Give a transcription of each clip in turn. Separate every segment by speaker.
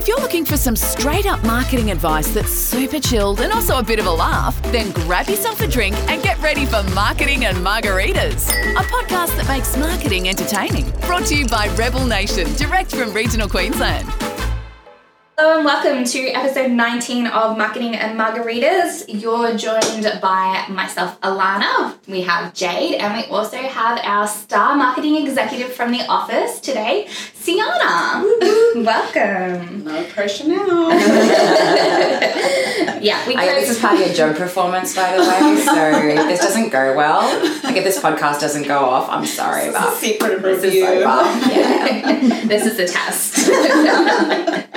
Speaker 1: If you're looking for some straight up marketing advice that's super chilled and also a bit of a laugh, then grab yourself a drink and get ready for Marketing and Margaritas, a podcast that makes marketing entertaining. Brought to you by Rebel Nation, direct from regional Queensland.
Speaker 2: Hello and welcome to episode 19 of Marketing and Margaritas. You're joined by myself, Alana. We have Jade, and we also have our star marketing executive from the office today, Siana. welcome.
Speaker 3: No pressure now.
Speaker 2: Yeah, we
Speaker 4: I,
Speaker 2: go.
Speaker 4: this is part of your job performance, by the way. So if this doesn't go well, like if this podcast doesn't go off, I'm sorry about
Speaker 3: Secret
Speaker 4: this is
Speaker 3: review.
Speaker 4: so.
Speaker 2: Yeah. this is the test.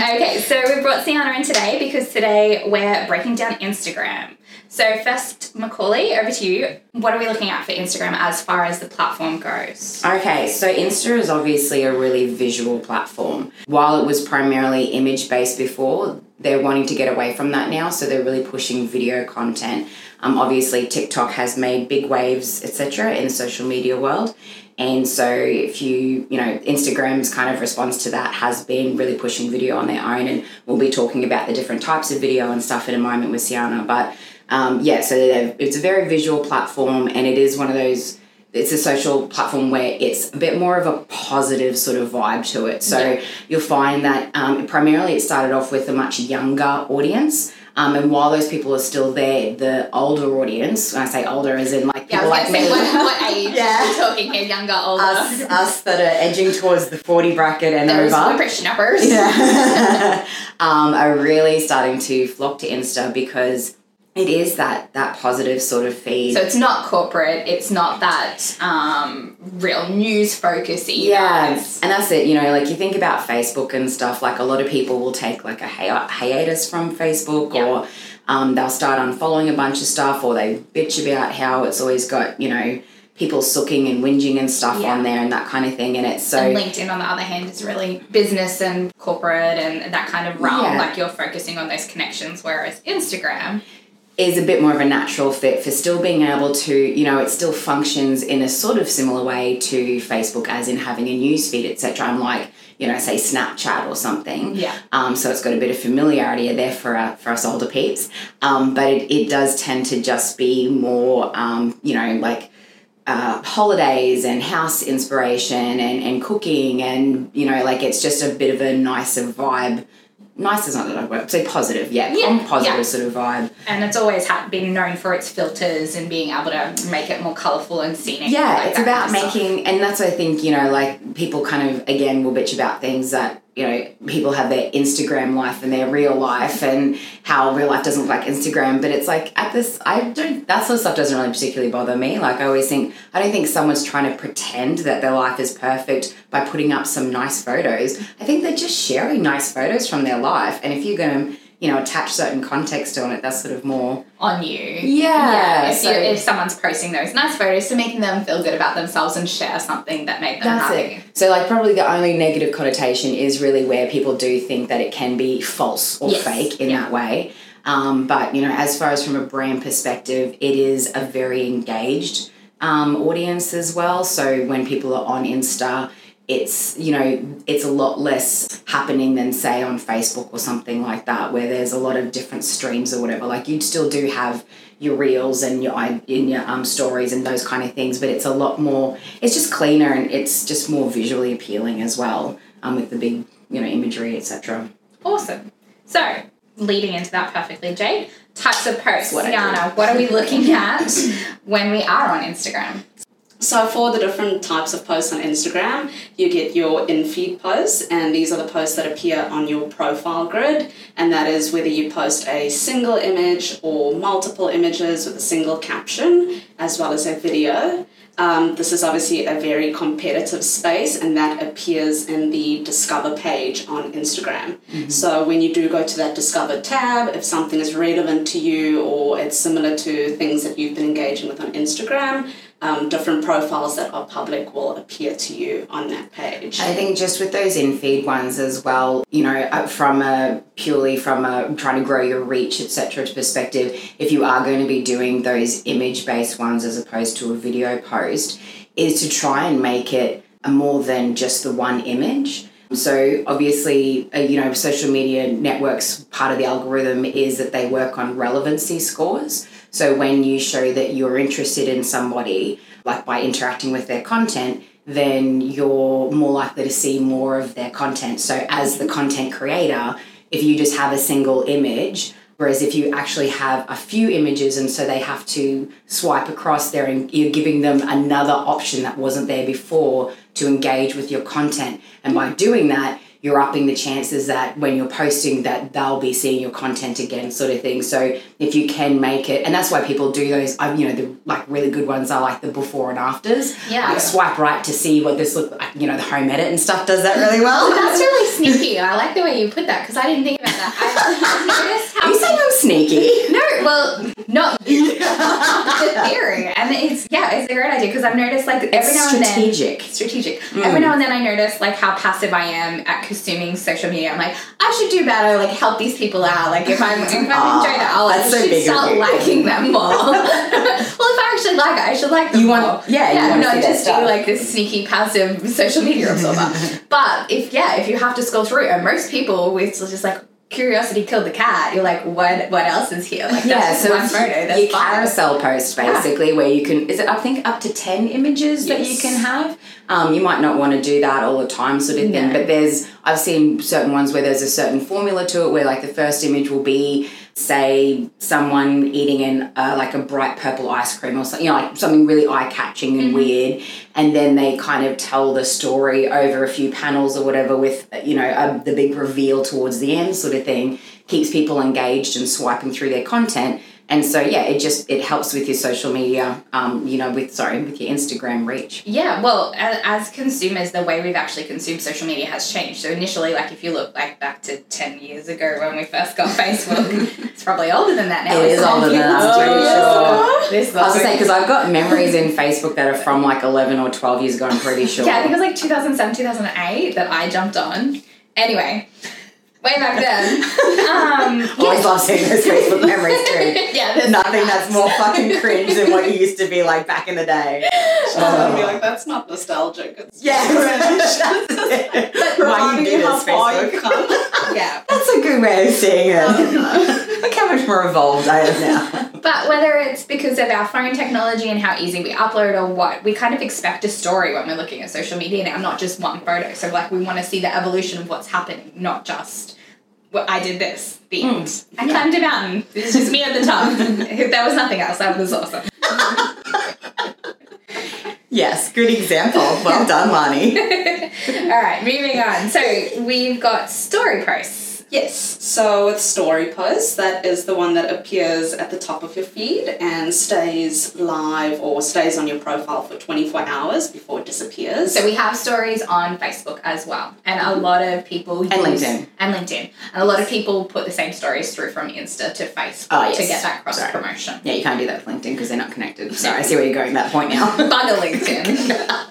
Speaker 2: okay, so we brought Siana in today because today we're breaking down Instagram. So first, Macaulay, over to you. What are we looking at for Instagram as far as the platform goes?
Speaker 4: Okay, so Insta is obviously a really visual platform. While it was primarily image based before, they're wanting to get away from that now, so they're really pushing video content. Um, obviously, TikTok has made big waves, etc., in the social media world. And so, if you, you know, Instagram's kind of response to that has been really pushing video on their own. And we'll be talking about the different types of video and stuff in a moment with Siana. But um, yeah, so it's a very visual platform, and it is one of those it's a social platform where it's a bit more of a positive sort of vibe to it. So
Speaker 2: Yeah.
Speaker 4: you'll find that um, primarily it started off with a much younger audience. Um, and while those people are still there, the older audience, when I say older, as in like
Speaker 2: Yeah,
Speaker 4: people like me.
Speaker 2: What, what age
Speaker 4: yeah.
Speaker 2: talking here? Younger, older?
Speaker 4: us, us that are edging towards the 40 bracket and
Speaker 2: Those
Speaker 4: over.
Speaker 2: whippersnappers.
Speaker 4: Yeah. um, are really starting to flock to Insta because it is that that positive sort of feed.
Speaker 2: So it's not corporate, it's not that um, real news focus either.
Speaker 4: Yeah,
Speaker 2: It's-
Speaker 4: and that's it. You know, like you think about Facebook and stuff. Like a lot of people will take like a hi- hiatus from Facebook,
Speaker 2: Yeah.
Speaker 4: or um, they'll start unfollowing a bunch of stuff, or they bitch about how it's always got you know people sooking and whinging and stuff
Speaker 2: Yeah.
Speaker 4: on there and that kind of thing. And it's so
Speaker 2: and LinkedIn, on the other hand, is really business and corporate and that kind of realm.
Speaker 4: Yeah.
Speaker 2: Like you're focusing on those connections, whereas Instagram,
Speaker 4: is a bit more of a natural fit for still being able to, you know, it still functions in a sort of similar way to Facebook, as in having a news feed, etc. Unlike, you know, say Snapchat or something.
Speaker 2: Yeah.
Speaker 4: Um, so it's got a bit of familiarity there for uh, for us older peeps. Um, but it, it does tend to just be more, um, you know, like uh, holidays and house inspiration and, and cooking and you know like it's just a bit of a nicer vibe nice is not the right word say positive yeah,
Speaker 2: Yeah,
Speaker 4: calm, positive
Speaker 2: yeah.
Speaker 4: sort of vibe
Speaker 2: and it's always ha- been known for its filters and being able to make it more colourful and scenic.
Speaker 4: yeah
Speaker 2: like
Speaker 4: it's about
Speaker 2: of stuff.
Speaker 4: making and that's i think you know like people kind of again will bitch about things that you know people have their instagram life and their real life and how real life doesn't look like instagram but it's like at this i don't that sort of stuff doesn't really particularly bother me. Like i always think i don't think someone's trying to pretend that their life is perfect by putting up some nice photos. I think they're just sharing nice photos from their life. And if you're going to you know attach certain context on it that's sort of more
Speaker 2: on you.
Speaker 4: Yeah,
Speaker 2: if,
Speaker 4: so-
Speaker 2: you, if someone's posting those nice photos to making them feel good about themselves and share something that made them
Speaker 4: That's
Speaker 2: happy.
Speaker 4: it. So, like, probably the only negative connotation is really where people do think that it can be false or
Speaker 2: Yes,
Speaker 4: fake in
Speaker 2: yeah.
Speaker 4: that way. Um, but, you know, as far as from a brand perspective, it is a very engaged um, audience as well. So, when people are on Insta, it's you know it's a lot less happening than say on Facebook or something like that where there's a lot of different streams or whatever like you still do have your reels and your in your um, stories and those kind of things but it's a lot more it's just cleaner and it's just more visually appealing as well um, with the big you know imagery etc
Speaker 2: Awesome. So, leading into that perfectly, Jade, types of posts.
Speaker 4: What.
Speaker 2: Yana, what are we looking at when we are on Instagram?
Speaker 3: So for the different types of posts on Instagram, you get your in-feed posts, and these are the posts that appear on your profile grid, and that is whether you post a single image or multiple images with a single caption, as well as a video. Um, this is obviously a very competitive space, and that appears in the Discover page on Instagram. So, when you do go to that Discover tab, if something is relevant to you or it's similar to things that you've been engaging with on Instagram, um, different profiles that are public will appear to you on that page.
Speaker 4: I think just with those in feed ones as well, you know, uh, from a purely from a trying to grow your reach, etc. perspective, if you are going to be doing those image based ones as opposed to a video post, is to try and make it more than just the one image. So obviously, uh, you know, social media networks, part of the algorithm is that they work on relevancy scores. So when you show that you're interested in somebody, like by interacting with their content, then you're more likely to see more of their content. So as the content creator, if you just have a single image, Whereas if you actually have a few images and so they have to swipe across there and you're giving them another option that wasn't there before to engage with your content. And by doing that, you're upping the chances that when you're posting that they'll be seeing your content again sort of thing so if you can make it and that's why people do those you know the like really good ones are like the before and afters
Speaker 2: Yeah.
Speaker 4: like swipe right to see what this look like you know the home edit and stuff does that really well
Speaker 2: That's really sneaky. I like the way you put that because I didn't think about that. I
Speaker 4: you sneaky
Speaker 2: No, well, not you. the theory, and it's yeah, it's a great idea because I've noticed like every
Speaker 4: it's
Speaker 2: now and then
Speaker 4: strategic
Speaker 2: strategic. Mm. Every now and then I notice like how passive I am at consuming social media. I'm like, I should do better, like help these people out. Like if I'm if I'm
Speaker 4: Aw,
Speaker 2: enjoying it, I'll like,
Speaker 4: so
Speaker 2: should start liking them more. well, if I actually like it, I should like them
Speaker 4: You want-
Speaker 2: more.
Speaker 4: yeah, you
Speaker 2: yeah,
Speaker 4: wanna
Speaker 2: not just do like this sneaky passive social media absorber. but if yeah, if you have to scroll through, and most people it's just like. Curiosity killed the cat. You're like, what? What else is here? Like,
Speaker 4: yeah,
Speaker 2: that's
Speaker 4: so
Speaker 2: one photo. That's
Speaker 4: your
Speaker 2: fine.
Speaker 4: carousel post basically, where you can is it I think up to ten images that you can have. Um, you might not want to do that all the time, sort of thing.
Speaker 2: No.
Speaker 4: But there's I've seen certain ones where there's a certain formula to it, where like the first image will be say someone eating an uh, like a bright purple ice cream or something, you know, like something really eye catching
Speaker 2: Mm-hmm.
Speaker 4: and weird, and then they kind of tell the story over a few panels or whatever with you know a, the big reveal towards the end, sort of thing, keeps people engaged and swiping through their content. And so yeah, it just it helps with your social media, um, you know, with sorry, with your Instagram reach.
Speaker 2: Yeah, well, as, as consumers, the way we've actually consumed social media has changed. So initially, like if you look like back to ten years ago when we first got Facebook, it's probably older than that now.
Speaker 4: It is older than that, I'm
Speaker 2: Oh,
Speaker 4: sure.
Speaker 2: This
Speaker 4: I was
Speaker 2: was
Speaker 4: gonna say because I've got memories in Facebook that are from like eleven or twelve years ago. I'm pretty sure.
Speaker 2: yeah, I think it was like 2007, 2008 that I jumped on. Anyway, way back then. Um,
Speaker 4: Always love seeing those Facebook memories too.
Speaker 2: yeah, there's
Speaker 4: Nothing that's more fucking cringe than what you used to be like back in the day.
Speaker 3: I'd be like, that's not nostalgic. It's
Speaker 4: Yeah,
Speaker 3: cringe.
Speaker 4: Why you
Speaker 3: Reminding
Speaker 4: do
Speaker 3: you how
Speaker 4: this,
Speaker 3: far
Speaker 4: Facebook?
Speaker 3: you've come.
Speaker 2: yeah.
Speaker 4: That's a good way of seeing it. Look how much more evolved I am now.
Speaker 2: But whether it's because of our phone technology and how easy we upload or what, we kind of expect a story when we're looking at social media now, not just one photo. So like we want to see the evolution of what's happening, not just well, I did this. The hmm. end. I climbed a mountain. It's just me at the top. if there was nothing else, that was awesome.
Speaker 4: Yes, good example. Well done, Lani.
Speaker 2: All right, moving on. So we've got story posts.
Speaker 3: Yes, so with story posts, that is the one that appears at the top of your feed and stays live or stays on your profile for 24 hours before it disappears.
Speaker 2: So we have stories on Facebook as well, and a mm-hmm. lot of people use,
Speaker 4: LinkedIn.
Speaker 2: and LinkedIn, and a lot of people put the same stories through from Insta to Facebook
Speaker 4: Oh,
Speaker 2: to get that cross
Speaker 4: Sorry.
Speaker 2: promotion.
Speaker 4: Yeah, you can't do that with LinkedIn because they're not connected. Sorry, I see where you're going at that point now.
Speaker 2: Bugger LinkedIn.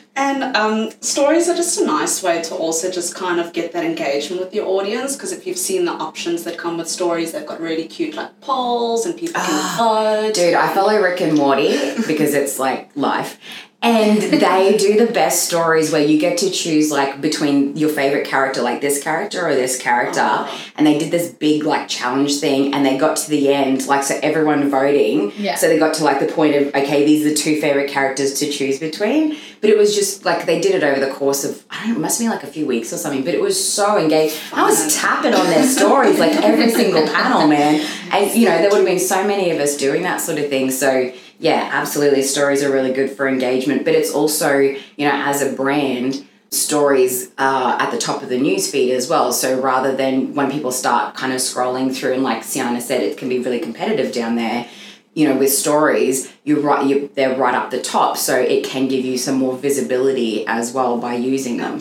Speaker 3: And um, stories are just a nice way to also just kind of get that engagement with your audience because if you've seen the options that come with stories, they've got really cute like polls and people can vote.
Speaker 4: Dude, I follow Rick and Morty because it's like life. And they do the best stories where you get to choose like between your favorite character, like this character or this character.
Speaker 3: Oh.
Speaker 4: And they did this big like challenge thing and they got to the end, like so everyone voting.
Speaker 2: Yeah.
Speaker 4: So they got to like the point of, okay, these are the two favorite characters to choose between. But it was just like they did it over the course of I don't know, it must be like a few weeks or something, but it was so engaged. I was tapping on their stories like every single panel, man. And you know, there would have been so many of us doing that sort of thing. So yeah, absolutely stories are really good for engagement. But it's also, you know, as a brand, stories are at the top of the news feed as well. So rather than when people start kind of scrolling through and like Sienna said, it can be really competitive down there. You know, with stories, you're right. You, they're right up the top, so it can give you some more visibility as well by using them.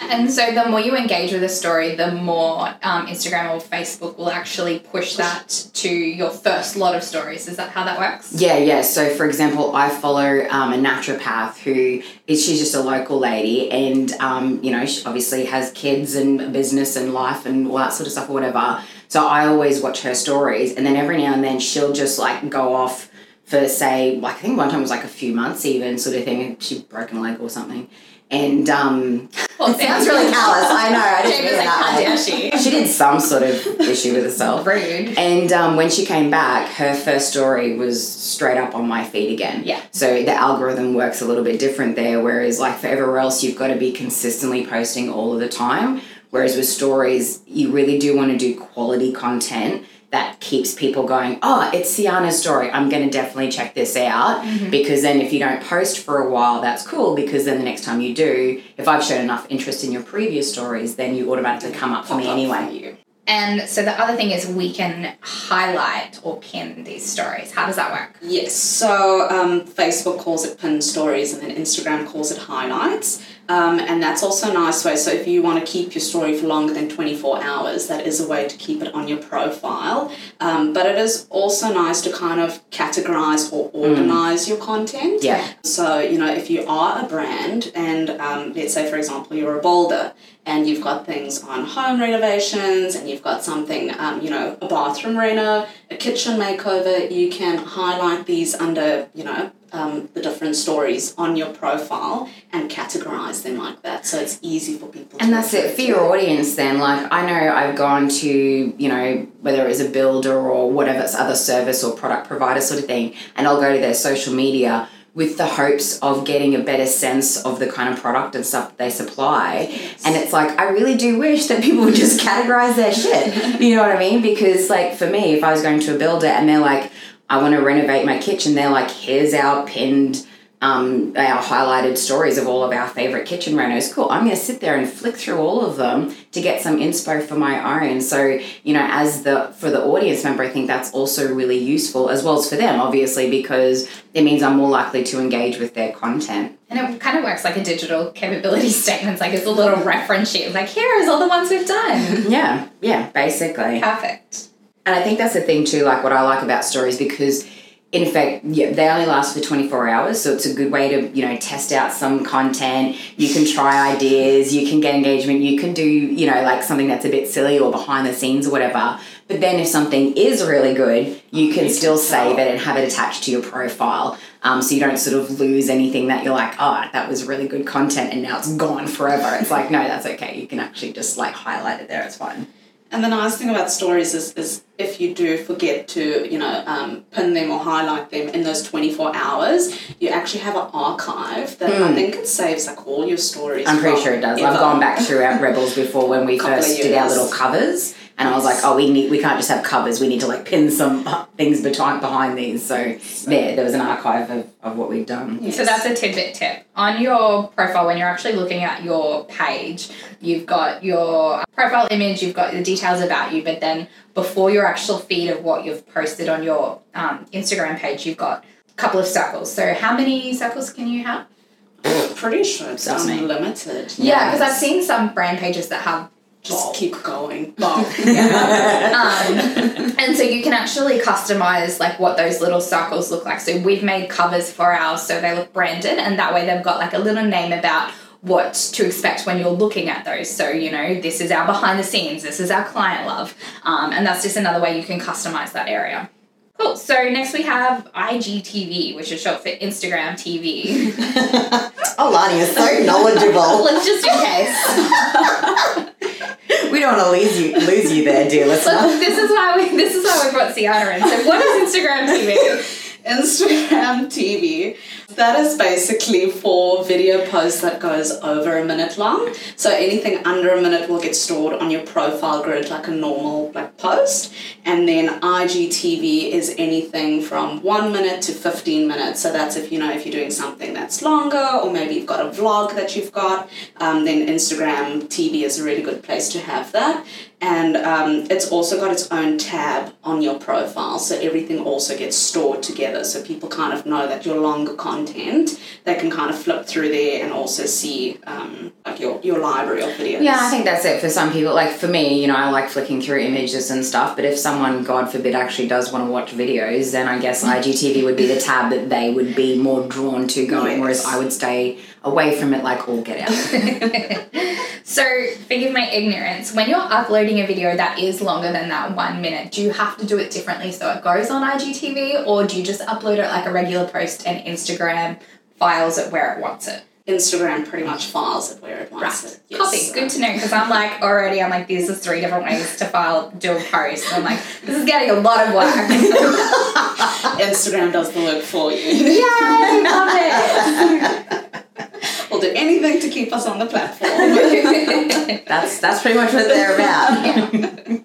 Speaker 2: and so the more you engage with a story, the more um, Instagram or Facebook will actually push that to your first lot of stories. Is that how that works?
Speaker 4: Yeah, yeah. So, for example, I follow um, a naturopath who is she's just a local lady, and um, you know, she obviously has kids and business and life and all that sort of stuff or whatever. So I always watch her stories, and then every now and then she'll just like go off for say, like I think one time was like a few months even sort of thing. She broken a leg or something. And um,
Speaker 2: Well,
Speaker 4: it sounds really callous. I know. I didn't mean that
Speaker 2: how dare she?
Speaker 4: She did some sort of issue with herself.
Speaker 2: Rude.
Speaker 4: And um, when she came back, her first story was straight up on my feed again.
Speaker 2: Yeah.
Speaker 4: So the algorithm works a little bit different there, whereas like for everywhere else, you've got to be consistently posting all of the time. Whereas with stories, you really do want to do quality content that keeps people going, oh, it's Sienna's story. I'm going to definitely check this out. Because then if you don't post for a while, that's cool because then the next time you do, if I've shown enough interest in your previous stories, then you automatically come up for me
Speaker 3: Pop up
Speaker 4: anyway.
Speaker 3: for you.
Speaker 2: And so the other thing is we can highlight or pin these stories. How does that work?
Speaker 3: Yes, so um, Facebook calls it pinned stories and then Instagram calls it highlights. Um, and that's also a nice way. So if you want to keep your story for longer than 24 hours, that is a way to keep it on your profile. Um, but it is also nice to kind of categorize or organize your content.
Speaker 4: Yeah.
Speaker 3: So, you know, if you are a brand and um, let's say, for example, you're a boulder and you've got things on home renovations and you've got something, um, you know, a bathroom reno, a kitchen makeover, you can highlight these under, you know, um, the different stories on your profile and categorize them like that. So it's easy for people to
Speaker 4: And that's it for your audience then. Like I know I've gone to, you know, whether it was a builder or whatever it's other service or product provider sort of thing, and I'll go to their social media with the hopes of getting a better sense of the kind of product and stuff that they supply. And it's like I really do wish that people would just categorize their shit. You know what I mean? Because like for me, if I was going to a builder and they're like, I want to renovate my kitchen, they're like, here's our pinned um, our highlighted stories of all of our favorite kitchen renos. Cool. I'm going to sit there and flick through all of them to get some inspo for my own. So, you know, as the for the audience member, I think that's also really useful as well as for them, obviously, because it means I'm more likely to engage with their content.
Speaker 2: And it kind of works like a digital capability statement. It's like it's a little reference sheet. Like, here is all the ones we've done.
Speaker 4: Yeah, yeah, basically.
Speaker 2: Perfect.
Speaker 4: And I think that's the thing too, like what I like about stories because in effect, yeah, they only last for 24 hours, so it's a good way to, you know, test out some content. You can try ideas, you can get engagement, you can do, you know, like something that's a bit silly or behind the scenes or whatever. But then if something is really good, you can still save it and have it attached to your profile. Um, so you don't sort of lose anything that you're like, oh, that was really good content and now it's gone forever. It's like, no, that's okay. You can actually just like highlight it there, it's fine.
Speaker 3: And the nice thing about stories is, is if you do forget to, you know, um, pin them or highlight them in those 24 hours, you actually have an archive that I think it saves like all your stories.
Speaker 4: Hmm. I'm pretty sure it does. I've gone back through our Rebels before when we first did our little covers, and I was like, oh, we need we can't just have covers. We need to like pin some things behind behind these. So there, there was an archive of, of what we've done.
Speaker 2: So that's a tidbit tip. On your profile, when you're actually looking at your page, you've got your profile image, you've got the details about you, but then before your actual feed of what you've posted on your um, Instagram page, you've got a couple of circles. So how many circles can you have?
Speaker 3: Pretty sure it's
Speaker 4: That's me.
Speaker 3: unlimited.
Speaker 2: Yeah, because I've seen some brand pages that have
Speaker 3: Just
Speaker 2: bulb.
Speaker 3: keep going.
Speaker 2: um, and so you can actually customize like what those little circles look like. So we've made covers for ours so they look branded, and that way they've got like a little name about what to expect when you're looking at those. So you know this is our behind the scenes, this is our client love, um, and that's just another way you can customize that area. Cool. So next we have IGTV, which is short for Instagram TV.
Speaker 4: Oh, Lani is so knowledgeable.
Speaker 2: Let's just in case.
Speaker 4: we don't want to lose you, lose you there, dear listener.
Speaker 2: this is why we this is why we brought Sienna in. So what is Instagram TV?
Speaker 3: Instagram TV. That is basically for video posts that goes over a minute long. So anything under a minute will get stored on your profile grid like a normal like post. And then IGTV is anything from one minute to 15 minutes. So that's if you know if you're doing something that's longer or maybe you've got a vlog that you've got, um, then Instagram TV is a really good place to have that. And um, it's also got its own tab on your profile, so everything also gets stored together. So people kind of know that your longer content, they can kind of flip through there and also see um, like your, your library of videos.
Speaker 4: Yeah, I think that's it for some people. Like for me, you know, I like flicking through images and stuff. But if someone, God forbid, actually does want to watch videos, then I guess IGTV would be the tab that they would be more drawn to going. Whereas I would stay away from it, like all get out.
Speaker 2: So forgive my ignorance. When you're uploading a video that is longer than that one minute, do you have to do it differently so it goes on IGTV, or do you just upload it like a regular post and Instagram files it where it wants it?
Speaker 3: Instagram pretty much files it where it wants
Speaker 2: Right.
Speaker 3: it. Yes.
Speaker 2: Copy. Good to know because I'm like already I'm like these are three different ways to file do a post. And I'm like this is getting a lot of work.
Speaker 3: Instagram does the work for you.
Speaker 2: Yay! Love it.
Speaker 3: we'll do anything to keep us on the platform.
Speaker 4: That's that's pretty much what they're about.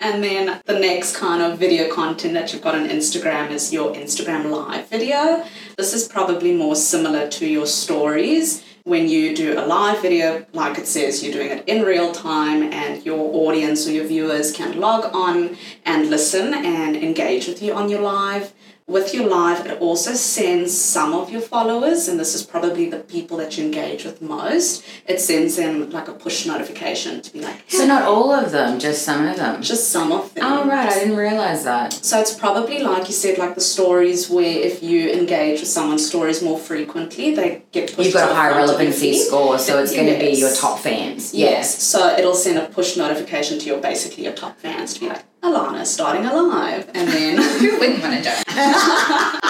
Speaker 3: And then the next kind of video content that you've got on Instagram is your Instagram live video. This is probably more similar to your stories. When you do a live video, like it says, you're doing it in real time, and your audience or your viewers can log on and listen and engage with you on your live. With your live, it also sends some of your followers, and this is probably the people that you engage with most. It sends them like a push notification to be like,
Speaker 4: So not all of them, just some of them.
Speaker 3: just some of them.
Speaker 4: Oh right, I didn't realize that.
Speaker 3: So it's probably like you said, like the stories where if you engage with someone's stories more frequently, they get pushed.
Speaker 4: You've got
Speaker 3: to
Speaker 4: a high
Speaker 3: front of your
Speaker 4: relevancy score, so it's going to be your top fans.
Speaker 3: Yes. So it'll send a push notification to your basically your top fans to be like, Alana starting alive, and then
Speaker 2: want do it?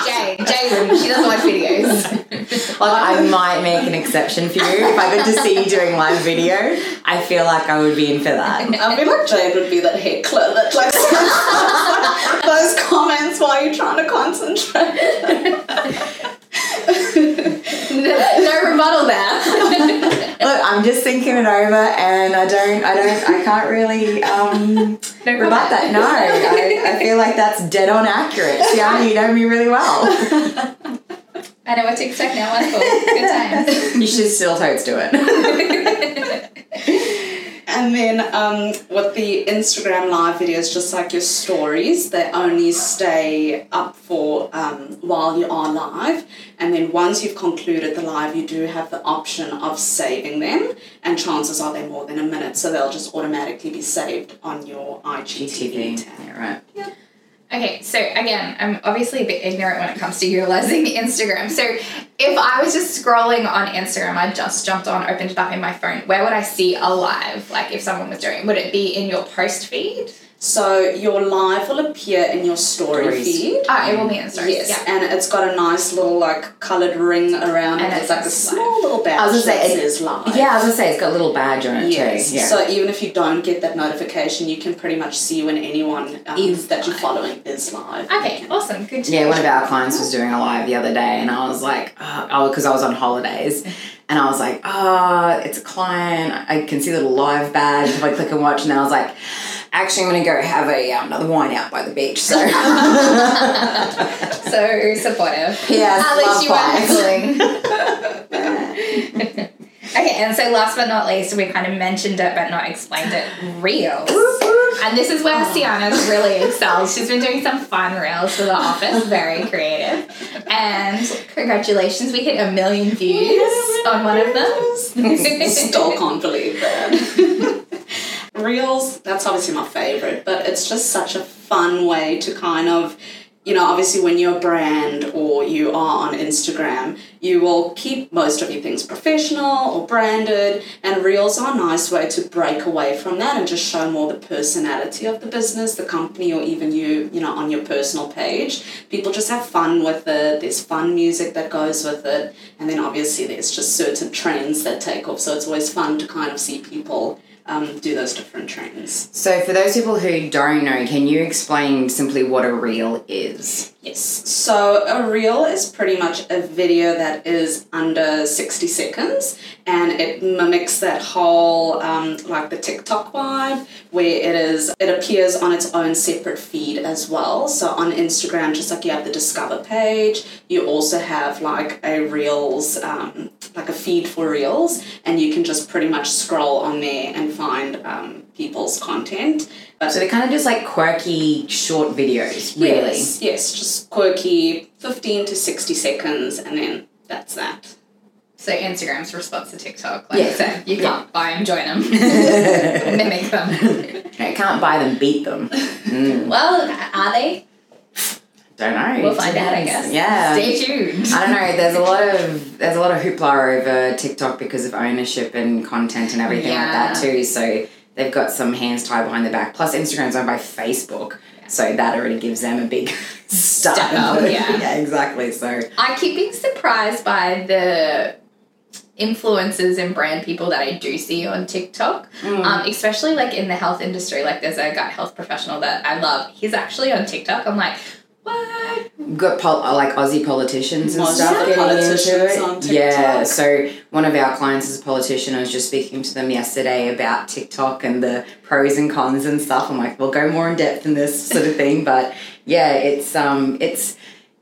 Speaker 2: Jay, Jay wouldn't. She doesn't watch videos.
Speaker 4: Like I might make an exception for you if I got to see you doing live video. I feel like I would be in for that.
Speaker 3: I feel like Jade would be that heckler that like those comments while you're trying to concentrate.
Speaker 2: no rebuttal there.
Speaker 4: Look, I'm just thinking it over, and I don't, I don't, I can't really um,
Speaker 2: No
Speaker 4: rebut that. No, I, I feel like that's dead on accurate. Sienna, you know me really well.
Speaker 2: I know what to expect now. Wonderful. Good times.
Speaker 4: You should still totes do it.
Speaker 3: And then um, with the Instagram live videos, just like your stories, they only stay up for um, while you are live. And then once you've concluded the live, you do have the option of saving them. And chances are they're more than a minute, so they'll just automatically be saved on your IGTV
Speaker 4: GTV.
Speaker 3: tab.
Speaker 4: Yeah, right.
Speaker 2: Okay, so again, I'm obviously a bit ignorant when it comes to utilizing Instagram. So if I was just scrolling on Instagram, I just jumped on, opened it up in my phone, where would I see a live? Like if someone was doing, would it be in your post feed?
Speaker 3: So your live will appear in your story
Speaker 4: Stories.
Speaker 3: feed.
Speaker 2: Oh, it will be in stories.
Speaker 3: Yes,
Speaker 2: Yeah.
Speaker 3: and it's got a nice little like coloured ring around
Speaker 2: And
Speaker 3: it.
Speaker 2: it
Speaker 3: It's like a
Speaker 2: says
Speaker 3: small little badge
Speaker 4: I was gonna say, it-
Speaker 3: says live.
Speaker 4: Yeah, I was gonna say it's got a little badge on it
Speaker 3: Yes.
Speaker 4: too. Yeah.
Speaker 3: So even if you don't get that notification, you can pretty much see when anyone um,
Speaker 2: Is
Speaker 3: that you're following is live.
Speaker 2: Okay, awesome. Good to
Speaker 4: Yeah,
Speaker 2: know.
Speaker 4: one of our clients was doing a live the other day, and I was like, uh, oh, because I was on holidays, and I was like, oh, it's a client. I can see the little live badge if I click and watch, and then I was like, actually, I'm gonna go have a um, another wine out by the beach. So,
Speaker 2: So supportive.
Speaker 4: Yes,
Speaker 2: At least
Speaker 4: love
Speaker 2: you weren't heckling. okay, and so last but not least, we kind of mentioned it but not explained it. Reels. And this is where Sienna's really excels. She's been doing some fun reels for the office, very creative. And congratulations, we hit a million views on one of them.
Speaker 3: I still can't believe that. Reels, that's obviously my favorite, but it's just such a fun way to kind of, you know, obviously when you're a brand or you are on Instagram, you will keep most of your things professional or branded, and Reels are a nice way to break away from that and just show more the personality of the business, the company, or even you, you know, on your personal page. People just have fun with it, there's fun music that goes with it, and then obviously there's just certain trends that take off, so it's always fun to kind of see people um, do those different trends.
Speaker 4: so for those people who don't know, can you explain simply what a reel is?
Speaker 3: Yes. So a reel is pretty much a video that is under 60 seconds and it mimics that whole, um, like the TikTok vibe, where it is, it appears on its own separate feed as well. So on Instagram, just like you have the Discover page, you also have like a Reels, um, like a feed for Reels, and you can just pretty much scroll on there and find um, people's content. But
Speaker 4: So they're kind of just like quirky short videos, really.
Speaker 3: Yes, yes, just quirky, 15 to 60 seconds, and then that's that.
Speaker 2: So Instagram's response to TikTok, like
Speaker 4: Yeah.
Speaker 2: I said, you can't buy them, join them, mimic them.
Speaker 4: I can't buy them, beat them. Mm,
Speaker 2: Well, are they?
Speaker 4: don't know.
Speaker 2: We'll find out, I guess.
Speaker 4: Yeah.
Speaker 2: Stay tuned.
Speaker 4: I don't know. There's a lot of there's a lot of hoopla over TikTok because of ownership and content and everything like that too. So they've got some hands tied behind their back. Plus, Instagram's owned by Facebook, so that already gives them a big start.
Speaker 2: Step up, yeah.
Speaker 4: yeah, exactly. So
Speaker 2: I keep being surprised by the influencers and brand people that I do see on TikTok,
Speaker 4: Mm.
Speaker 2: um, especially like in the health industry. Like there's a gut health professional that I love. He's actually on TikTok. I'm like, what?
Speaker 4: got pol- uh, like Aussie politicians and
Speaker 3: Most
Speaker 4: stuff getting into it. Yeah, so one of our clients is a politician. I was just speaking to them yesterday about TikTok and the pros and cons and stuff. I'm like, we'll go more in depth in this sort of thing, but yeah, it's um, it's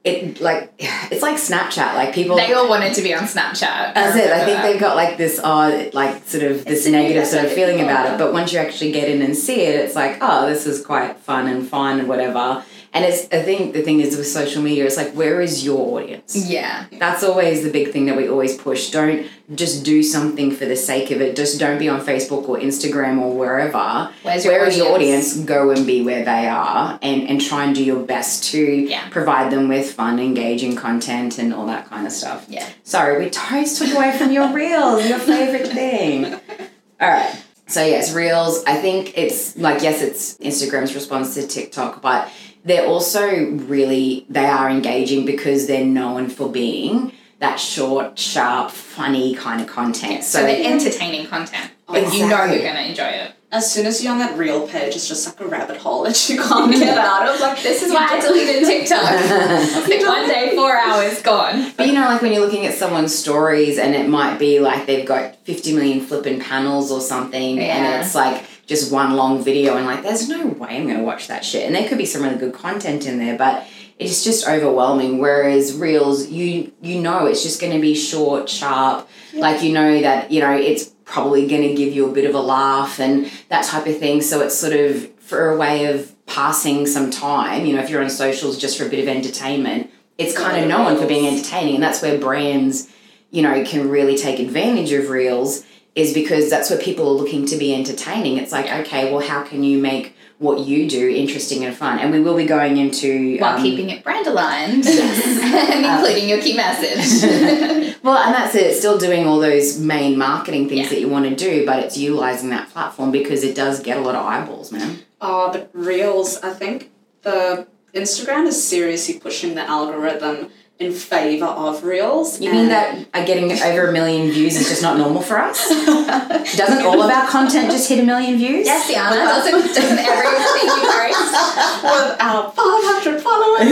Speaker 4: it like it's like Snapchat. Like people,
Speaker 2: They all wanted to be on Snapchat.
Speaker 4: that's it. I think they've got like this, odd, like sort of this
Speaker 2: It's
Speaker 4: negative sort of feeling about it. But once you actually get in and see it, it's like, oh, this is quite fun and fun and whatever. And it's, I think the thing is with social media, it's like, where is your audience?
Speaker 2: Yeah.
Speaker 4: That's always the big thing that we always push. Don't just do something for the sake of it. Just don't be on Facebook or Instagram or wherever.
Speaker 2: Where's your audience?
Speaker 4: Where is your
Speaker 2: audience?
Speaker 4: audience? Go and be where they are and, and try and do your best to
Speaker 2: Yeah.
Speaker 4: provide them with fun, engaging content and all that kind of stuff.
Speaker 2: Yeah.
Speaker 4: Sorry, we toast took away from your reels, your favorite thing. All right. So yes, reels. I think it's like yes, it's Instagram's response to TikTok, but they're also really they are engaging because they're known for being that short, sharp, funny kind of content.
Speaker 2: So
Speaker 4: So,
Speaker 2: they're entertaining content. Like you know you're gonna enjoy it.
Speaker 3: As soon as you're on that real page, it's just like a rabbit hole that you can't get out of. Like
Speaker 2: This is why I deleted TikTok. like one day, four hours gone.
Speaker 4: But you know, like when you're looking at someone's stories and it might be like they've got 50 million flipping panels or something
Speaker 2: Yeah.
Speaker 4: and it's like just one long video and like there's no way I'm to watch that shit. And there could be some really good content in there, but it's just overwhelming. Whereas reels, you you know it's just to be short, sharp. Like you know that, you know, it's probably to give you a bit of a laugh and that type of thing. So it's sort of for a way of passing some time, you know, if you're on socials just for a bit of entertainment, it's kind of known for being entertaining and that's where brands you know can really take advantage of reels is because that's where people are looking to be entertaining. It's like okay well how can you make what you do interesting and fun? And we will be going into
Speaker 2: While
Speaker 4: um,
Speaker 2: keeping it brand aligned and including your key message.
Speaker 4: well and that's it still doing all those main marketing things
Speaker 2: Yeah.
Speaker 4: that you want to do but it's utilizing that platform because it does get a lot of eyeballs man.
Speaker 3: Oh, but Reels, I think the Instagram is seriously pushing the algorithm in favor of Reels.
Speaker 4: you mean that uh, getting over a million views is just not normal for us doesn't all of our content just hit a million views
Speaker 2: yes, Diana, doesn't, doesn't everything you post?
Speaker 3: with our 500 followers,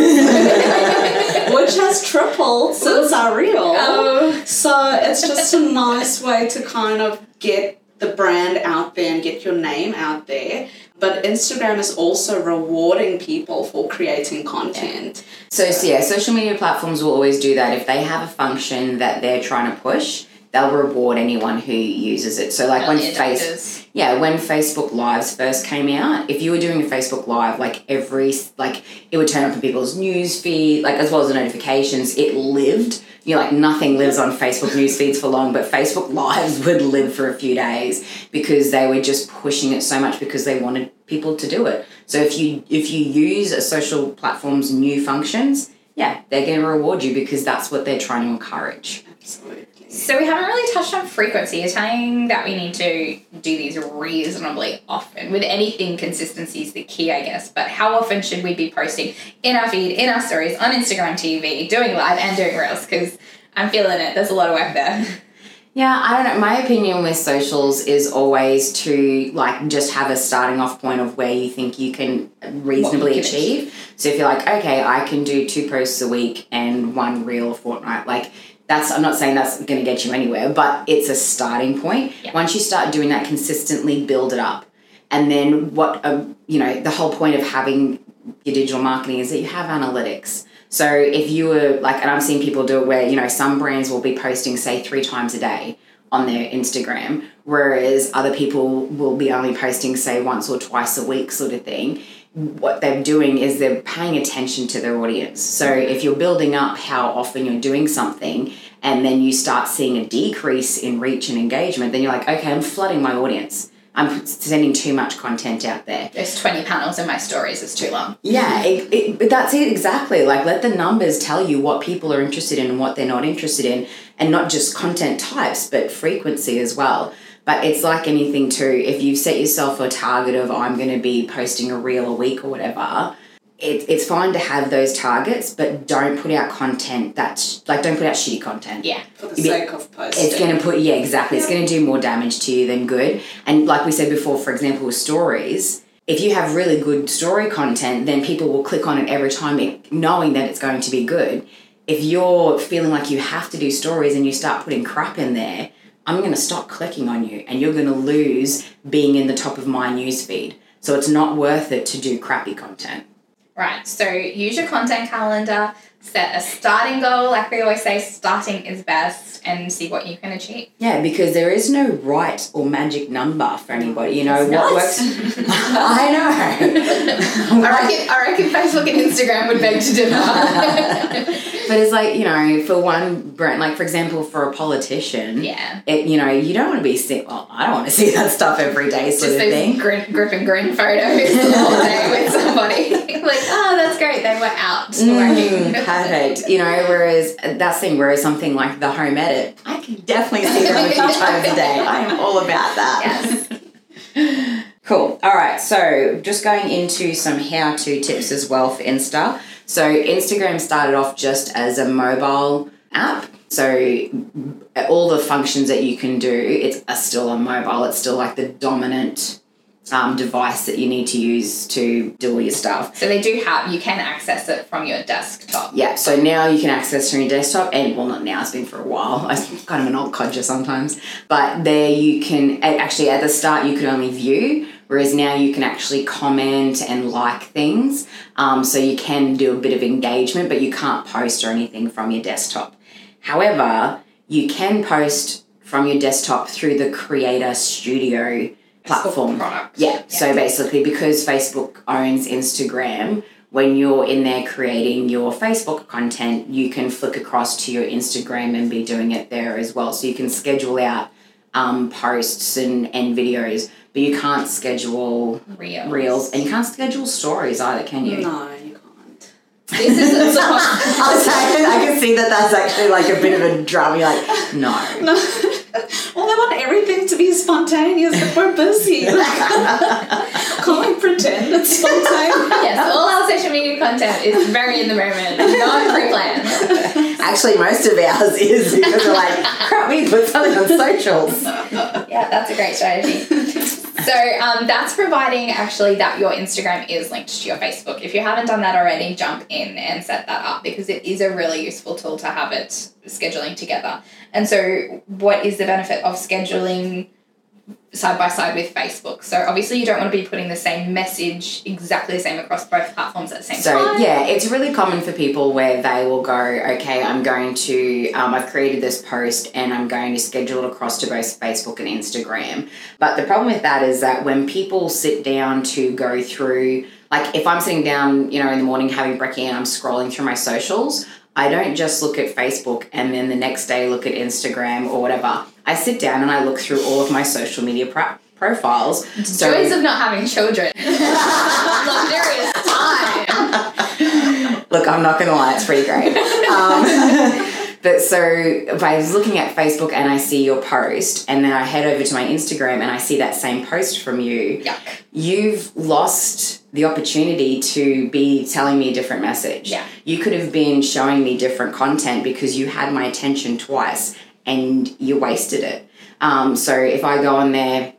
Speaker 3: which has tripled since our reel.
Speaker 2: Oh.
Speaker 3: So it's just a nice way to kind of get the brand out there and get your name out there. But Instagram is also rewarding people for creating content.
Speaker 4: So, so yeah, social media platforms will always do that. If they have a function that they're trying to push, they'll reward anyone who uses it. So like when
Speaker 2: Early
Speaker 4: face
Speaker 2: adopters.
Speaker 4: yeah, when Facebook Lives first came out, if you were doing a Facebook Live, like every like it would turn up in people's news feed, like as well as the notifications, it lived. You know, like nothing lives on Facebook news feeds for long, but Facebook Lives would live for a few days because they were just pushing it so much because they wanted people to do it. So if you if you use a social platform's new functions, yeah, they're going to reward you because that's what they're trying to encourage.
Speaker 3: Absolutely.
Speaker 2: So we haven't really touched on frequency. You're saying that we need to do these reasonably often. With anything, consistency is the key, I guess. But how often should we be posting in our feed, in our stories, on Instagram TV, doing live and doing reels? Because I'm feeling it. There's a lot of work there.
Speaker 4: Yeah, I don't know. My opinion with socials is always to like just have a starting off point of where you think you can reasonably
Speaker 2: can
Speaker 4: achieve. So if you're like, okay, I can do two posts a week and one reel a fortnight, like that's I'm not saying that's going to get you anywhere, but it's a starting point.
Speaker 2: Yeah.
Speaker 4: Once you start doing that consistently, build it up, and then what um, you know the whole point of having your digital marketing is that you have analytics. So if you were like, and I'm seeing people do it where, you know, some brands will be posting, say, three times a day on their Instagram, whereas other people will be only posting, say, once or twice a week, sort of thing. What they're doing is they're paying attention to their audience. So if you're building up how often you're doing something and then you start seeing a decrease in reach and engagement, then you're like, okay, I'm flooding my audience. I'm sending too much content out there.
Speaker 2: There's 20 panels in my stories. It's too long.
Speaker 4: Yeah, it, it, but that's it exactly. Like, let the numbers tell you what people are interested in and what they're not interested in, and not just content types, but frequency as well. But it's like anything too. If you've set yourself a target of I'm going to be posting a reel a week or whatever, it, it's fine to have those targets, but don't put out content that's like don't put out shitty content.
Speaker 2: Yeah.
Speaker 3: For the sake of posting.
Speaker 4: It's going to put, yeah, exactly. It's going to do more damage to you than good. And like we said before, for example, with stories, if you have really good story content, then people will click on it every time it- knowing that it's going to be good. If you're feeling like you have to do stories and you start putting crap in there, I'm going to stop clicking on you and you're going to lose being in the top of my newsfeed. So it's not worth it to do crappy content.
Speaker 2: Right. So use your content calendar, set a starting goal. Like we always say, starting is best, and see what you can achieve.
Speaker 4: Yeah, because there is no right or magic number for anybody. You know,
Speaker 2: It's
Speaker 4: what
Speaker 2: not.
Speaker 4: works. I know.
Speaker 2: I reckon, I reckon Facebook and Instagram would beg to differ.
Speaker 4: But it's like, you know, for one brand, like for example, for a politician,
Speaker 2: yeah.
Speaker 4: it, you know, you don't want to be see, well, I don't want to see that stuff every day sort
Speaker 2: Just
Speaker 4: of thing.
Speaker 2: grin, grip and grin photos the whole day with somebody. like, oh, that's great. They were out
Speaker 4: Mm, perfect. You know, whereas that's the thing, whereas something like the home edit, I can definitely see them a few times a day. I am all about that.
Speaker 2: Yes.
Speaker 4: Cool. All right. So just going into some how to tips as well for Insta. So Instagram started off just as a mobile app. So all the functions that you can do, it's are still on mobile. It's still like the dominant um, device that you need to use to do all your stuff.
Speaker 2: So they do have, you can access it from your desktop.
Speaker 4: Yeah, so now you can access from your desktop, and well, not now, it's been for a while. I'm kind of an old codger sometimes. But there you can, actually, at the start, you could only view, whereas now you can actually comment and like things. Um, so you can do a bit of engagement, but you can't post or anything from your desktop. However, you can post from your desktop through the Creator Studio platform.
Speaker 2: product.
Speaker 4: Yeah. So basically, because Facebook owns Instagram, when you're in there creating your Facebook content, you can flick across to your Instagram and be doing it there as well. So you can schedule out um, posts and, and videos, but you can't schedule
Speaker 2: Reels.
Speaker 4: reels and you can't schedule stories either, can you?
Speaker 3: No, you can't.
Speaker 2: This is a support.
Speaker 4: I, was like, I can see that that's actually like a bit of a drama. You're like, no.
Speaker 3: No. well, they want everything to be spontaneous, but we're busy. Can't we pretend it's spontaneous?
Speaker 2: yes, all our social media content is very in the moment, not pre-planned.
Speaker 4: Actually, most of ours is because we're like, crap, we need put something on socials.
Speaker 2: Yeah, that's a great strategy. So um, that's providing actually that your Instagram is linked to your Facebook. If you haven't done that already, jump in and set that up because it is a really useful tool to have it scheduling together. And so, what is the benefit of scheduling side by side with Facebook? So obviously, you don't want to be putting the same message exactly the same across both platforms at the same
Speaker 4: So
Speaker 2: time.
Speaker 4: So yeah, it's really common for people where they will go, okay, I'm going to, um, I've created this post and I'm going to schedule it across to both Facebook and Instagram. But the problem with that is that when people sit down to go through, like if I'm sitting down, you know, in the morning having brekkie and I'm scrolling through my socials, I don't just look at Facebook and then the next day look at Instagram or whatever. I sit down and I look through all of my social media pro- profiles. So
Speaker 2: Joys of not having children. Luxurious time.
Speaker 4: Look, I'm not gonna lie, it's pretty great. Um, but so if I was looking at Facebook and I see your post, and then I head over to my Instagram and I see that same post from you,
Speaker 2: Yuck.
Speaker 4: you've lost the opportunity to be telling me a different message.
Speaker 2: Yeah.
Speaker 4: You could have been showing me different content because you had my attention twice and you wasted it. Um, so if I go on there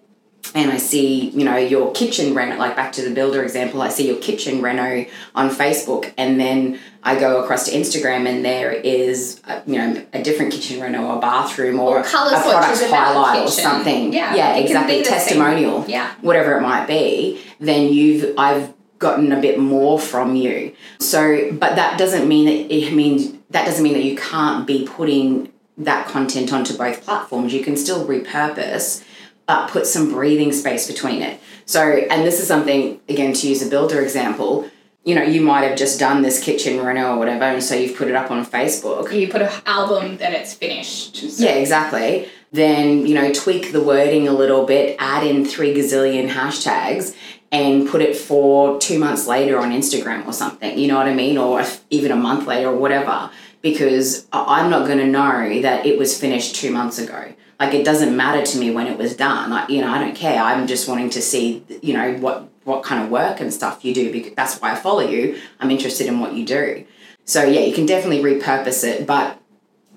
Speaker 4: and I see, you know, your kitchen reno, like back to the builder example, I see your kitchen reno on Facebook, and then I go across to Instagram, and there is, a, you know, a different kitchen reno or bathroom or,
Speaker 2: Or
Speaker 4: a product highlight or something.
Speaker 2: Yeah,
Speaker 4: yeah, exactly.
Speaker 2: the same.
Speaker 4: Testimonial,
Speaker 2: Yeah.
Speaker 4: whatever it might be. Then you've, I've gotten a bit more from you. So, but that doesn't mean that it means that doesn't mean that you can't be putting that content onto both platforms. You can still repurpose but put some breathing space between it. So, and this is something, again, to use a builder example, you know, you might have just done this kitchen reno or whatever, and so you've put it up on Facebook.
Speaker 2: You put an album that it's finished.
Speaker 4: Yeah, exactly. Then, you know, tweak the wording a little bit, add in three gazillion hashtags, and put it for two months later on Instagram or something, you know what I mean? Or even a month later or whatever, because I'm not going to know that it was finished two months ago. Like, it doesn't matter to me when it was done. Like, you know, I don't care. I'm just wanting to see, you know, what what kind of work and stuff you do because that's why I follow you. I'm interested in what you do. So yeah, you can definitely repurpose it, but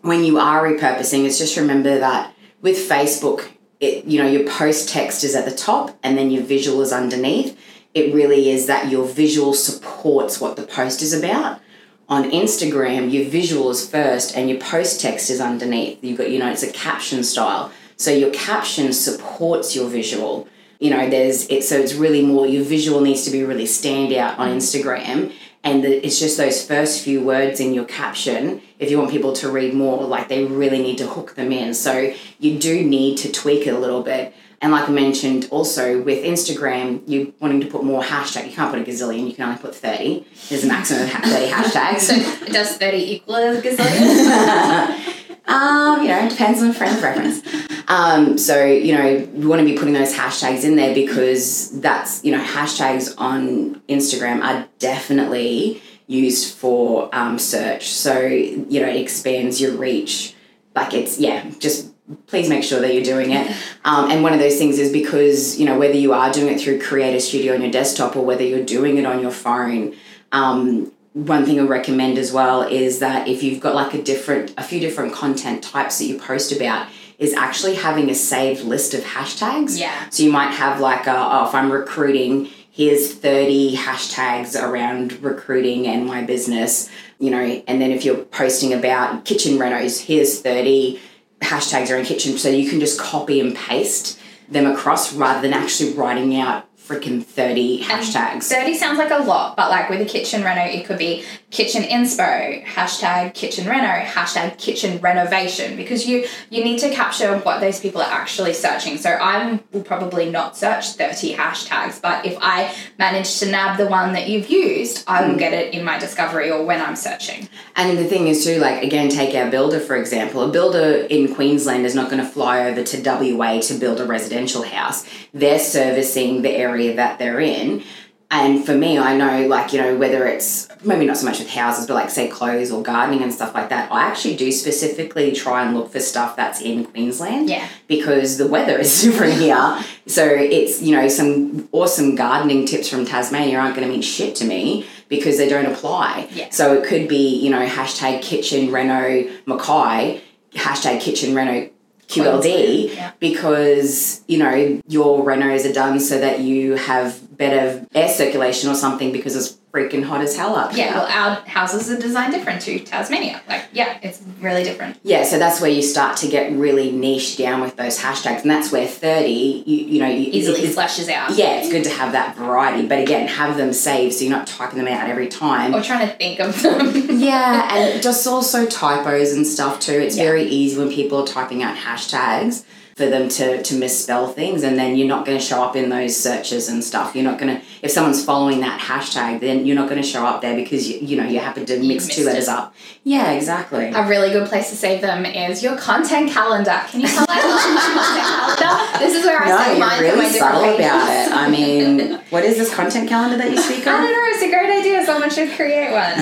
Speaker 4: when you are repurposing, it's just remember that with Facebook, it you know your post text is at the top and then your visual is underneath. It really is that your visual supports what the post is about. On Instagram, your visual is first and your post text is underneath. You've got you know it's a caption style, so your caption supports your visual. You know, there's it so it's really more your visual needs to be really stand out on Instagram and the, it's just those first few words in your caption if you want people to read more like they really need to hook them in so you do need to tweak it a little bit and like i mentioned also with instagram you're wanting to put more hashtag you can't put a gazillion you can only put 30 there's a maximum of 30 hashtags so
Speaker 2: Does 30 equal a gazillion?
Speaker 4: um, you know, it depends on friend preference. Um, so, you know, we want to be putting those hashtags in there because that's, you know, hashtags on Instagram are definitely used for um, search. So, you know, it expands your reach. Like it's, yeah, just please make sure that you're doing it. Um, and one of those things is because, you know, whether you are doing it through Creator Studio on your desktop or whether you're doing it on your phone, um, one thing I recommend as well is that if you've got like a different, a few different content types that you post about, is actually having a saved list of hashtags.
Speaker 2: Yeah.
Speaker 4: So you might have like, a, oh, if I'm recruiting, here's 30 hashtags around recruiting and my business, you know, and then if you're posting about kitchen renos, here's 30 hashtags around kitchen. So you can just copy and paste them across rather than actually writing out freaking 30 hashtags.
Speaker 2: 30 sounds like a lot, but like with a kitchen reno, it could be kitchen inspo, hashtag kitchen reno, hashtag kitchen renovation, because you you need to capture what those people are actually searching. So I will probably not search 30 hashtags, but if I manage to nab the one that you've used, I will hmm. get it in my discovery or when I'm searching.
Speaker 4: And the thing is too, like again, take our builder for example. A builder in Queensland is not going to fly over to WA to build a residential house. They're servicing the area that they're in. And for me, I know, like, you know, whether it's maybe not so much with houses, but like, say, clothes or gardening and stuff like that, I actually do specifically try and look for stuff that's in Queensland.
Speaker 2: Yeah.
Speaker 4: Because the weather is different here. So it's, you know, some awesome gardening tips from Tasmania aren't going to mean shit to me because they don't apply.
Speaker 2: Yeah.
Speaker 4: So it could be, you know, hashtag kitchen reno Mackay, hashtag kitchen reno QLD
Speaker 2: Yeah.
Speaker 4: because you know your renos are done so that you have better air circulation or something because it's freaking hot as hell up
Speaker 2: Yeah, well, our houses are designed different to Tasmania. Like, yeah, it's really different.
Speaker 4: Yeah, so that's where you start to get really niche down with those hashtags, and that's where thirty, you, you know, you,
Speaker 2: Easily
Speaker 4: it's-
Speaker 2: flashes out.
Speaker 4: Yeah, it's good to have that variety, but again, have them saved so you're not typing them out every time.
Speaker 2: Or trying to think of them.
Speaker 4: Yeah, and just also typos and stuff too. It's
Speaker 2: Yeah.
Speaker 4: very easy when people are typing out hashtags for them to, to misspell things and then you're not going to show up in those searches and stuff. You're not going to, if someone's following that hashtag, then you're not going to show up there because, you, you know, you happen to mix two letters
Speaker 2: it.
Speaker 4: up. Yeah, exactly.
Speaker 2: A really good place to save them is your content calendar. Can you tell I love content calendar? This is where I
Speaker 4: no,
Speaker 2: save mine
Speaker 4: you're
Speaker 2: my
Speaker 4: really
Speaker 2: different
Speaker 4: subtle
Speaker 2: pages.
Speaker 4: about it. I mean, what is this content calendar that you speak of?
Speaker 2: I don't know, it's a great idea. Someone should create one.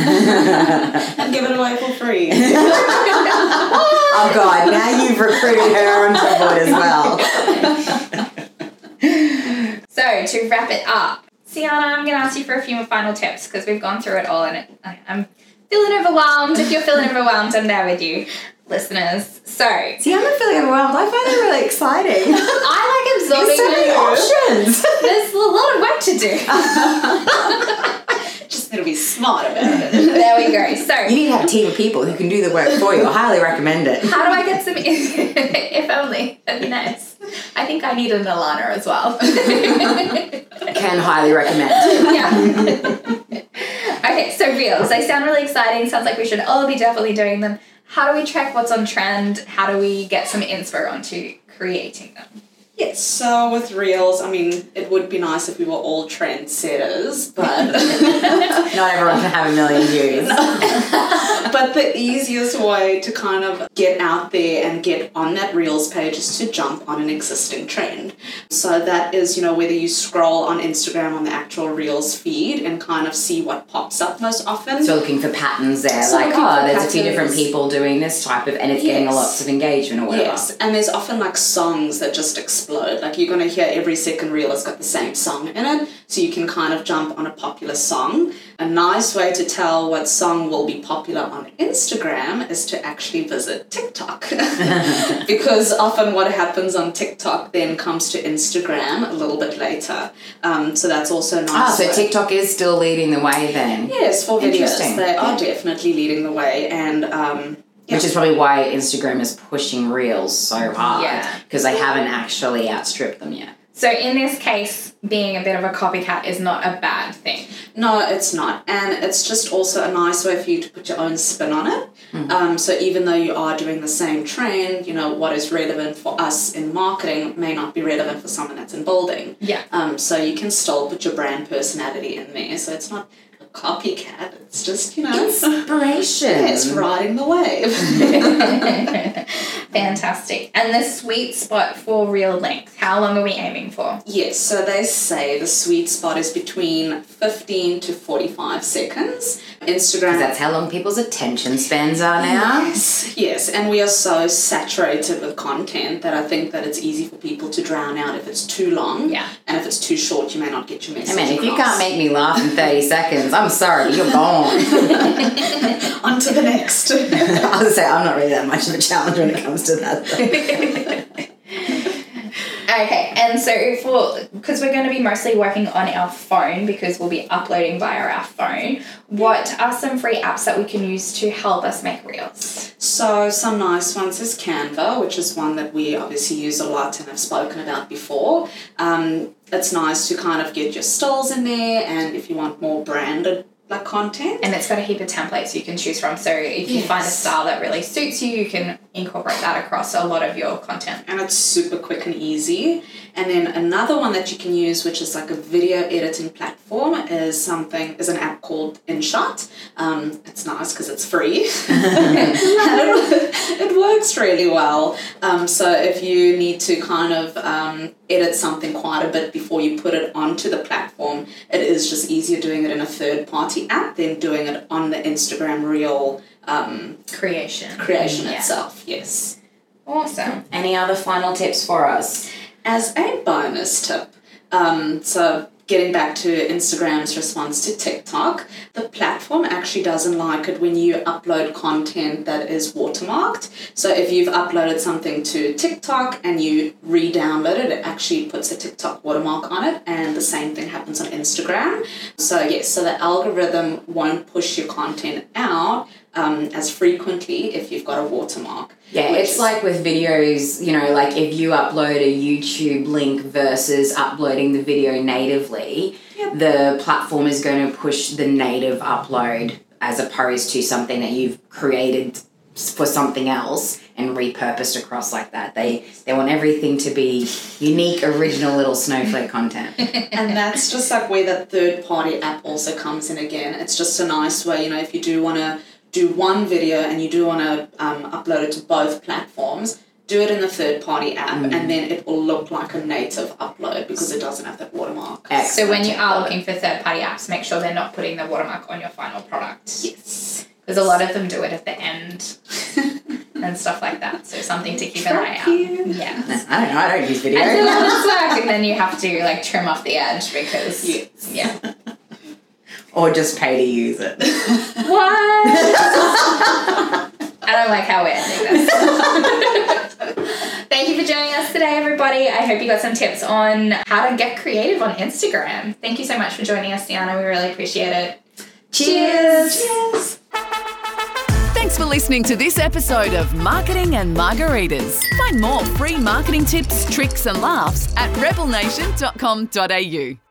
Speaker 3: and give it away for free.
Speaker 4: Oh God, now you've recruited her onto board as well.
Speaker 2: so, to wrap it up, Sienna, I'm going to ask you for a few more final tips because we've gone through it all and it, I, I'm feeling overwhelmed. If you're feeling overwhelmed, I'm there with you, listeners. So,
Speaker 4: See, I'm not feeling overwhelmed. I find it really exciting.
Speaker 2: I like absorbing
Speaker 4: so many options.
Speaker 2: There's a lot of work to do.
Speaker 3: Just gotta be smart about it.
Speaker 2: there we go. So,
Speaker 4: You need to have a team of people who can do the work for you. I highly recommend it.
Speaker 2: How do I get some? if only that'd be nice. I think I need an Alana as well.
Speaker 4: Can highly recommend.
Speaker 2: yeah. okay, so reels. They sound really exciting. Sounds like we should all be definitely doing them. How do we track what's on trend? How do we get some inspo onto creating them?
Speaker 3: Yes, so with Reels, I mean, it would be nice if we were all trendsetters, but
Speaker 4: Not everyone can have a million views.
Speaker 3: but the easiest way to kind of get out there and get on that Reels page is to jump on an existing trend. So that is, you know, whether you scroll on Instagram on the actual Reels feed and kind of see what pops up most often.
Speaker 4: So looking for patterns there,
Speaker 3: So
Speaker 4: like oh, there's a few different people doing this type of, and it's getting a
Speaker 3: Yes.
Speaker 4: lots of engagement or whatever.
Speaker 3: Yes, and there's often like songs that just explode explode. Like you're going to hear every second reel has got the same song in it, so you can kind of jump on a popular song. A nice way to tell what song will be popular on Instagram is to actually visit TikTok. because often what happens on TikTok then comes to Instagram a little bit later. Um, so that's also nice.
Speaker 4: Ah, so
Speaker 3: way-
Speaker 4: TikTok is still leading the way then.
Speaker 3: Yes, for videos. They are definitely leading the way and um,
Speaker 4: Which is probably why Instagram is pushing reels so hard.
Speaker 2: Yeah.
Speaker 4: Because they haven't actually outstripped them yet.
Speaker 2: So in this case, being a bit of a copycat is not a bad thing.
Speaker 3: No, it's not. And it's just also a nice way for you to put your own spin on it. Um, so even though you are doing the same trend, you know, what is relevant for us in marketing may not be relevant for someone that's in building.
Speaker 2: Yeah.
Speaker 3: Um, so you can still put your brand personality in there. So it's not a copycat, it's just, you know,
Speaker 4: Inspiration.
Speaker 3: it's riding the wave.
Speaker 2: Fantastic. And the sweet spot for reel length, how long are we aiming for?
Speaker 3: Yes, so they say the sweet spot is between 15 to 45 seconds. Instagram.
Speaker 4: That's how long people's attention spans are now.
Speaker 3: Yes, yes, and we are so saturated with content that I think that it's easy for people to drown out if it's too long.
Speaker 2: Yeah.
Speaker 3: And if it's too short, you may not get your message.
Speaker 4: I
Speaker 3: message.
Speaker 4: mean, if you can't make me laugh in 30 seconds, I'm sorry, you're gone.
Speaker 3: on to the next.
Speaker 4: I was say I'm not really that much of a challenge when it comes to that. Though.
Speaker 2: Okay, and so for because we're going to be mostly working on our phone because we'll be uploading via our phone, what are some free apps that we can use to help us make reels?
Speaker 3: So some nice ones is Canva, which is one that we obviously use a lot and have spoken about before. Um, it's nice to kind of get your stills in there, and if you want more branded like content,
Speaker 2: And it's got a heap of templates you can choose from. So if you find a style that really suits you, you can incorporate that across a lot of your content.
Speaker 3: and it's super quick and easy. And then another one that you can use, which is like a video editing platform, is something is an app called InShot. Um, it's nice because it's free, it, it works really well. Um, so if you need to kind of um, edit something quite a bit before you put it onto the platform, it is just easier doing it in a third party app than doing it on the Instagram Reel um,
Speaker 2: Creation.
Speaker 3: creation
Speaker 2: Yeah.
Speaker 3: itself. Yes.
Speaker 2: Awesome.
Speaker 4: Any other final tips for us?
Speaker 3: As a bonus tip, um, so getting back to Instagram's response to TikTok, the platform actually doesn't like it when you upload content that is watermarked. So if you've uploaded something to TikTok and you re download it, it actually puts a TikTok watermark on it, and the same thing happens on Instagram. So, yes, so the algorithm won't push your content out. Um, as frequently if you've got a watermark.
Speaker 4: Yeah, it's
Speaker 3: is-
Speaker 4: like with videos, you know, like if you upload a YouTube link versus uploading the video natively,
Speaker 3: Yep.
Speaker 4: the platform is going to push the native upload as opposed to something that you've created for something else and repurposed across like that. They they want everything to be unique, original little snowflake content.
Speaker 3: and that's just like where the third party app also comes in again. It's just a nice way, you know, if you do want to do one video and you do want to um, upload it to both platforms, do it in the third party app and then it will look like a native upload because it doesn't have that watermark.
Speaker 2: So when you are looking for third party apps, make sure they're not putting the watermark on your final product.
Speaker 3: Yes.
Speaker 2: Because a lot of them do it at the end and stuff like that. So something to keep an eye out.
Speaker 3: You.
Speaker 2: Yeah.
Speaker 4: I don't know, I don't use video.
Speaker 2: It's a lot of and then you have to like trim off the edge because
Speaker 3: Yes.
Speaker 2: yeah.
Speaker 4: or just pay to use it.
Speaker 2: What? I don't like how we're ending this. Thank you for joining us today, everybody. I hope you got some tips on how to get creative on Instagram. Thank you so much for joining us, Diana. We really appreciate it.
Speaker 4: Cheers.
Speaker 3: Cheers.
Speaker 1: Thanks for listening to this episode of Marketing and Margaritas. Find more free marketing tips, tricks, and laughs at rebelnation.com.au.